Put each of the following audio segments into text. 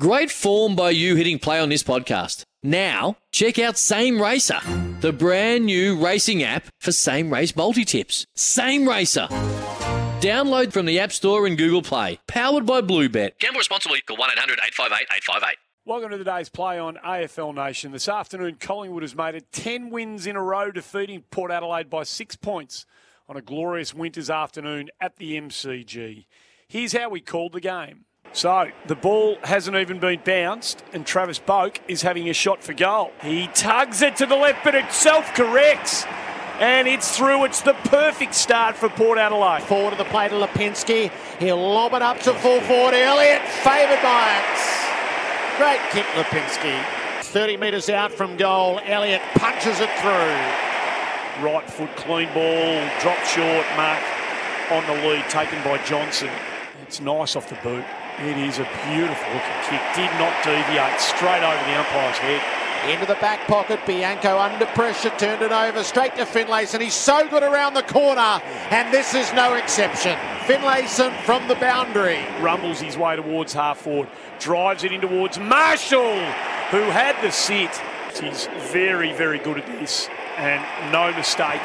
Great form by you hitting play on this podcast. Now, check out Same Racer, the brand new racing app for same race multi tips. Same Racer. Download from the App Store and Google Play. Powered by Bluebet. Gamble responsibly. Call 1 800 858 858. Welcome to today's play on AFL Nation. This afternoon, Collingwood has made it 10 wins in a row, defeating Port Adelaide by six points on a glorious winter's afternoon at the MCG. Here's how we called the game. So, the ball hasn't even been bounced, and Travis Boak is having a shot for goal. He tugs it to the left, but it self corrects. And it's through. It's the perfect start for Port Adelaide. Forward to the plate to Lipinski. He'll lob it up to full forward. Elliott favoured by it. Great kick, Lipinski. 30 metres out from goal. Elliott punches it through. Right foot clean ball, dropped short, mark on the lead, taken by Johnson. It's nice off the boot. It is a beautiful looking kick. Did not deviate. Straight over the umpire's head. Into the back pocket, Bianco under pressure, turned it over straight to Finlayson. He's so good around the corner, and this is no exception. Finlayson from the boundary. Rumbles his way towards half forward. Drives it in towards Marshall, who had the sit. He's very, very good at this, and no mistake.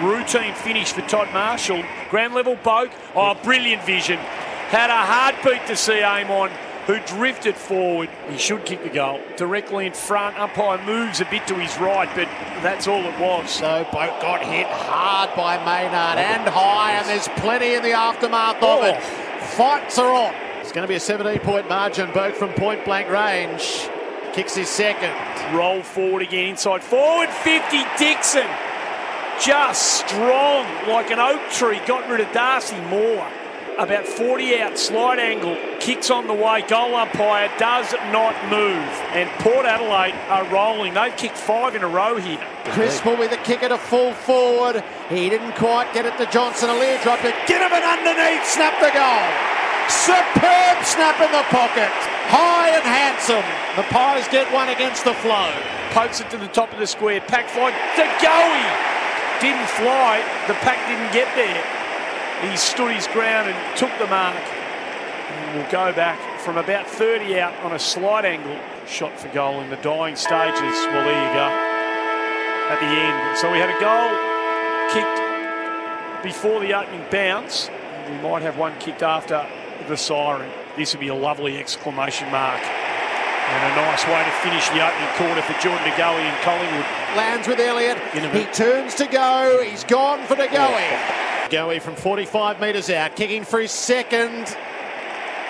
Routine finish for Todd Marshall. Ground level Boak. Oh, brilliant vision. Had a heartbeat to see Amon, who drifted forward. He should kick the goal. Directly in front. Umpire moves a bit to his right, but that's all it was. So Boak got hit hard by Maynard and high, and there's plenty in the aftermath of it. Oh. Fights are on. It's going to be a 17 point margin. Boak from point blank range. Kicks his second. Roll forward again, inside forward 50. Dixon just strong like an oak tree. Got rid of Darcy Moore. About 40 out, slide angle, kicks on the way. Goal umpire does not move. And Port Adelaide are rolling. They've kicked five in a row here. Criswell with a kicker to full forward. He didn't quite get it to Johnson. Aliir dropped it. Get him an underneath. Snap the goal. Superb snap in the pocket. High and handsome. The Pies get one against the flow. Pokes it to the top of the square. Pack fly to Goey. Didn't fly. The pack didn't get there. He stood his ground and took the mark. And we'll go back from about 30 out on a slight angle. Shot for goal in the dying stages. Well, there you go. At the end. So we had a goal kicked before the opening bounce. We might have one kicked after the siren. This would be a lovely exclamation mark. And a nice way to finish the opening quarter for Jordan De Goey and Collingwood. Lands with Elliott. He turns to go. He's gone for De Goey. Goey from 45 metres out, kicking for his second.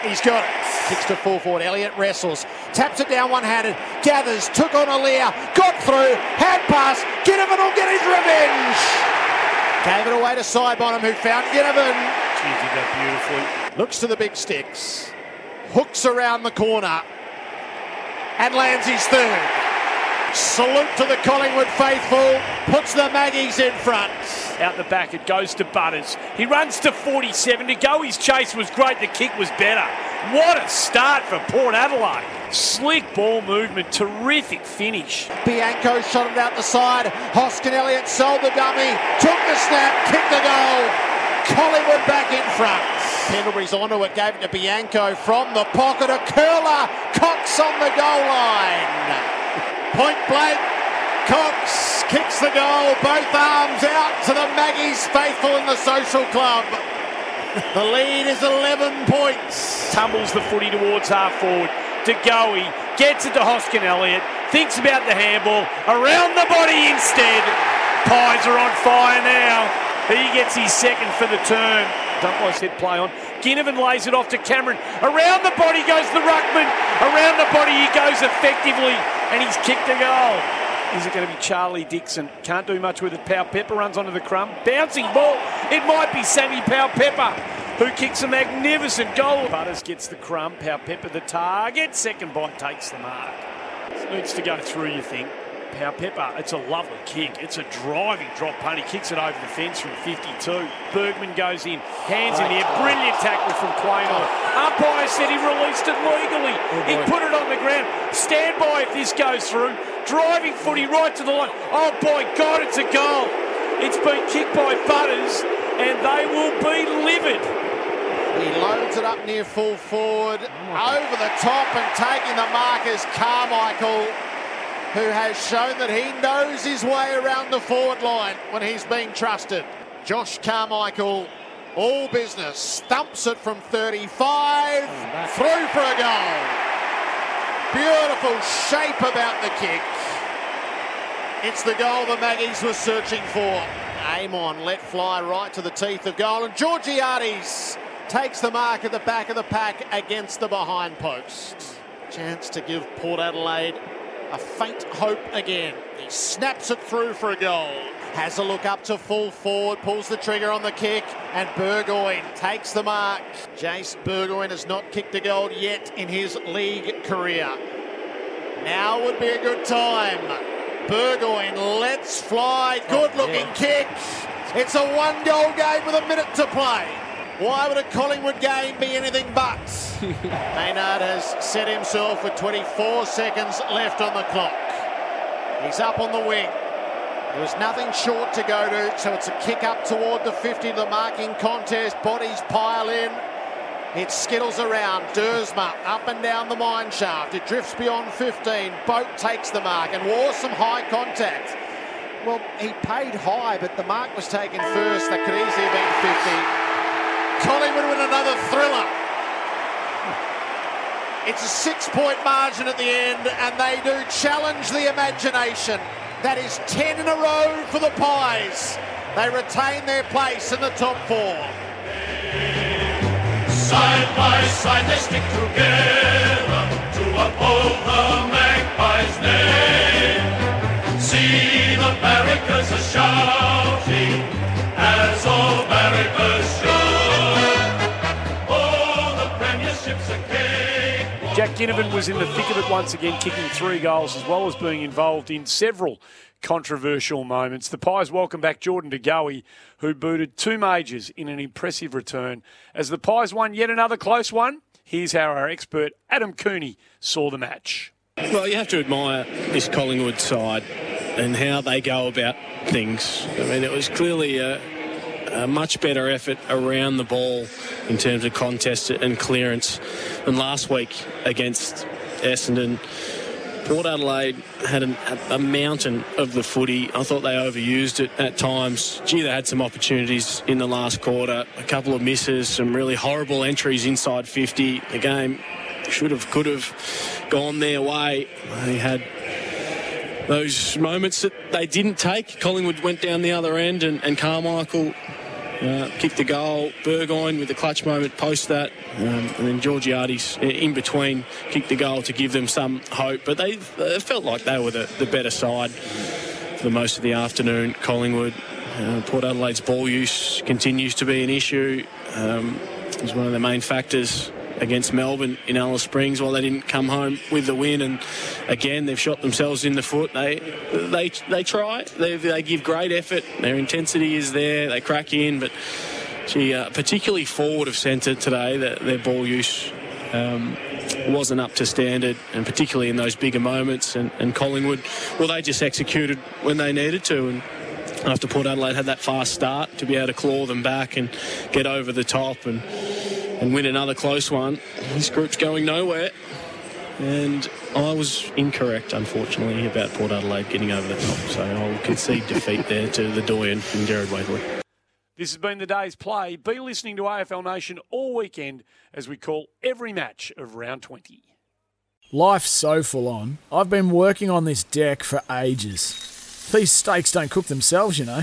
He's got it. Kicks to full forward. Elliott wrestles. Taps it down one handed. Gathers. Took on Aliir. Got through. Hand pass. Ginnivan will get his revenge. Gave it away to Sidebottom who found Ginnivan. She did that beautifully. Looks to the big sticks. Hooks around the corner. And lands his third. Salute to the Collingwood faithful. Puts the Maggies in front. Out the back, it goes to Butters. He runs to 47 to go. His chase was great. The kick was better. What a start for Port Adelaide. Slick ball movement, terrific finish. Bianco shot it out the side. Hoskin Elliott sold the dummy, took the snap, kicked the goal. Collingwood back in front. Pendlebury's onto it, gave it to Bianco from the pocket. A curler, Cox on the goal line. Point blank, Cox kicks the goal, both arms out to the Maggies faithful in the social club. The lead is 11 points. Tumbles the footy towards half forward. De Goey gets it to Hoskin Elliott, thinks about the handball, around the body instead. Pies are on fire now. He gets his second for the turn. Dumpley hit play on. Ginnivan lays it off to Cameron. Around the body goes the Ruckman. Around the body he goes effectively, and he's kicked a goal. Is it going to be Charlie Dixon? Can't do much with it. Powell-Pepper runs onto the crumb. Bouncing ball. It might be Sammy Powell-Pepper who kicks a magnificent goal. Butters gets the crumb. Powell-Pepper the target. Second bite takes the mark. It needs to go through, you think. Powell-Pepper, it's a lovely kick. It's a driving drop punt. He kicks it over the fence from 52. Bergman goes in, hands in the air. Brilliant tackle from Quaynor. Umpire said he released it legally. he put it on the ground. Stand by if this goes through. Driving footy right to the line. Oh, by God, it's a goal. It's been kicked by Butters, and they will be livid. He loads it up near full forward, over the top and taking the mark is Carmichael, who has shown that he knows his way around the forward line when he's being trusted. Josh Carmichael, all business, thumps it from 35, through for a goal. Beautiful shape about the kick. It's the goal the Maggies were searching for. Amon let fly right to the teeth of goal, and Georgiades takes the mark at the back of the pack against the behind post. Chance to give Port Adelaide a faint hope again. He snaps it through for a goal. Has a look up to full forward, pulls the trigger on the kick, and Burgoyne takes the mark. Jace Burgoyne has not kicked a goal yet in his league career. Now would be a good time. Burgoyne lets fly. Oh, good looking kick. It's a one goal game with a minute to play. Why would a Collingwood game be anything but? Maynard has set himself with 24 seconds left on the clock. He's up on the wing. There was nothing short to go to, so it's a kick up toward the 50 the marking contest. Bodies pile in. It skittles around. Duursma up and down the mine shaft. It drifts beyond 15. Boak takes the mark and wore some high contact. Well, he paid high, but the mark was taken first. That could easily have been 50. Collingwood with another thriller. It's a six point margin at the end, and they do challenge the imagination. That is 10 in a row for the Pies. They retain their place in the top four. Side by side they stick together to uphold the Magpies' name. See the barricades are shouting as all barricades should. All the premierships cake. Jack Ginnivan was in the thick of it once again, kicking three goals as well as being involved in several controversial moments. The Pies welcome back Jordan De Goey, who booted two majors in an impressive return. As the Pies won yet another close one, here's how our expert Adam Cooney saw the match. Well, you have to admire this Collingwood side and how they go about things. I mean, it was clearly a, a much better effort around the ball in terms of contest and clearance than last week against Essendon. Port Adelaide had an, a mountain of the footy. I thought they overused it at times. Gee, they had some opportunities in the last quarter. A couple of misses, some really horrible entries inside 50. The game should have, could have gone their way. They had those moments that they didn't take. Collingwood went down the other end, and, and Carmichael uh, kicked the goal. Burgoyne with the clutch moment post that, um, and then Georgiades in between kicked the goal to give them some hope. But they, they felt like they were the, the better side for most of the afternoon. Collingwood, uh, Port Adelaide's ball use continues to be an issue. Um, it was one of the main factors against Melbourne in Alice Springs. While they didn't come home with the win and again they've shot themselves in the foot. They they they try. They, they give great effort. Their intensity is there. They crack in but gee, uh, particularly forward of centre today that their ball use um, wasn't up to standard and particularly in those bigger moments. And, and Collingwood well they just executed when they needed to and after Port Adelaide had that fast start to be able to claw them back and get over the top and and win another close one. This group's going nowhere. And I was incorrect, unfortunately, about Port Adelaide getting over the top. So I'll concede defeat there to the Doyen and Jared Waverley. This has been the day's play. Be listening to AFL Nation all weekend as we call every match of round 20. Life's so full on. I've been working on this deck for ages. These steaks don't cook themselves, you know.